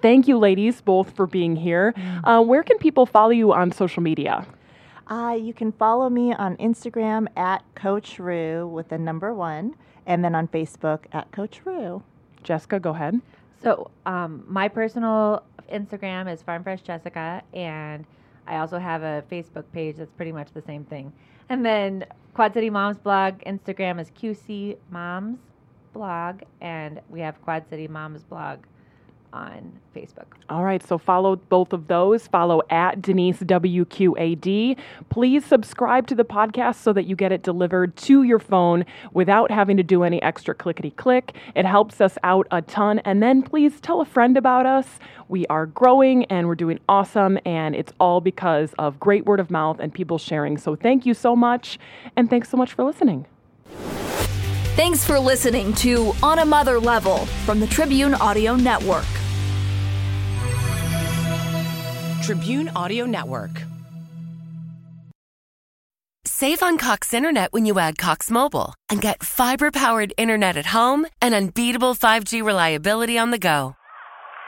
Thank you, ladies, both for being here. Uh, where can people follow you on social media? Uh, you can follow me on Instagram at Coach Rue with the number one, and then on Facebook at Coach Rue. Jessica, go ahead. So, um, my personal Instagram is Farm Fresh Jessica, and I also have a Facebook page that's pretty much the same thing. And then Quad City Moms blog Instagram is QC Moms blog, and we have Quad City Moms blog on Facebook. All right, so follow both of those. Follow at Denise WQAD. Please subscribe to the podcast so that you get it delivered to your phone without having to do any extra clickety click. It helps us out a ton. And then please tell a friend about us. We are growing and we're doing awesome, and it's all because of great word of mouth and people sharing. So thank you so much, and thanks so much for listening. Thanks for listening to On a Mother Level from the Tribune Audio Network. Tribune Audio Network. Save on Cox Internet when you add Cox Mobile and get fiber powered internet at home and unbeatable 5G reliability on the go.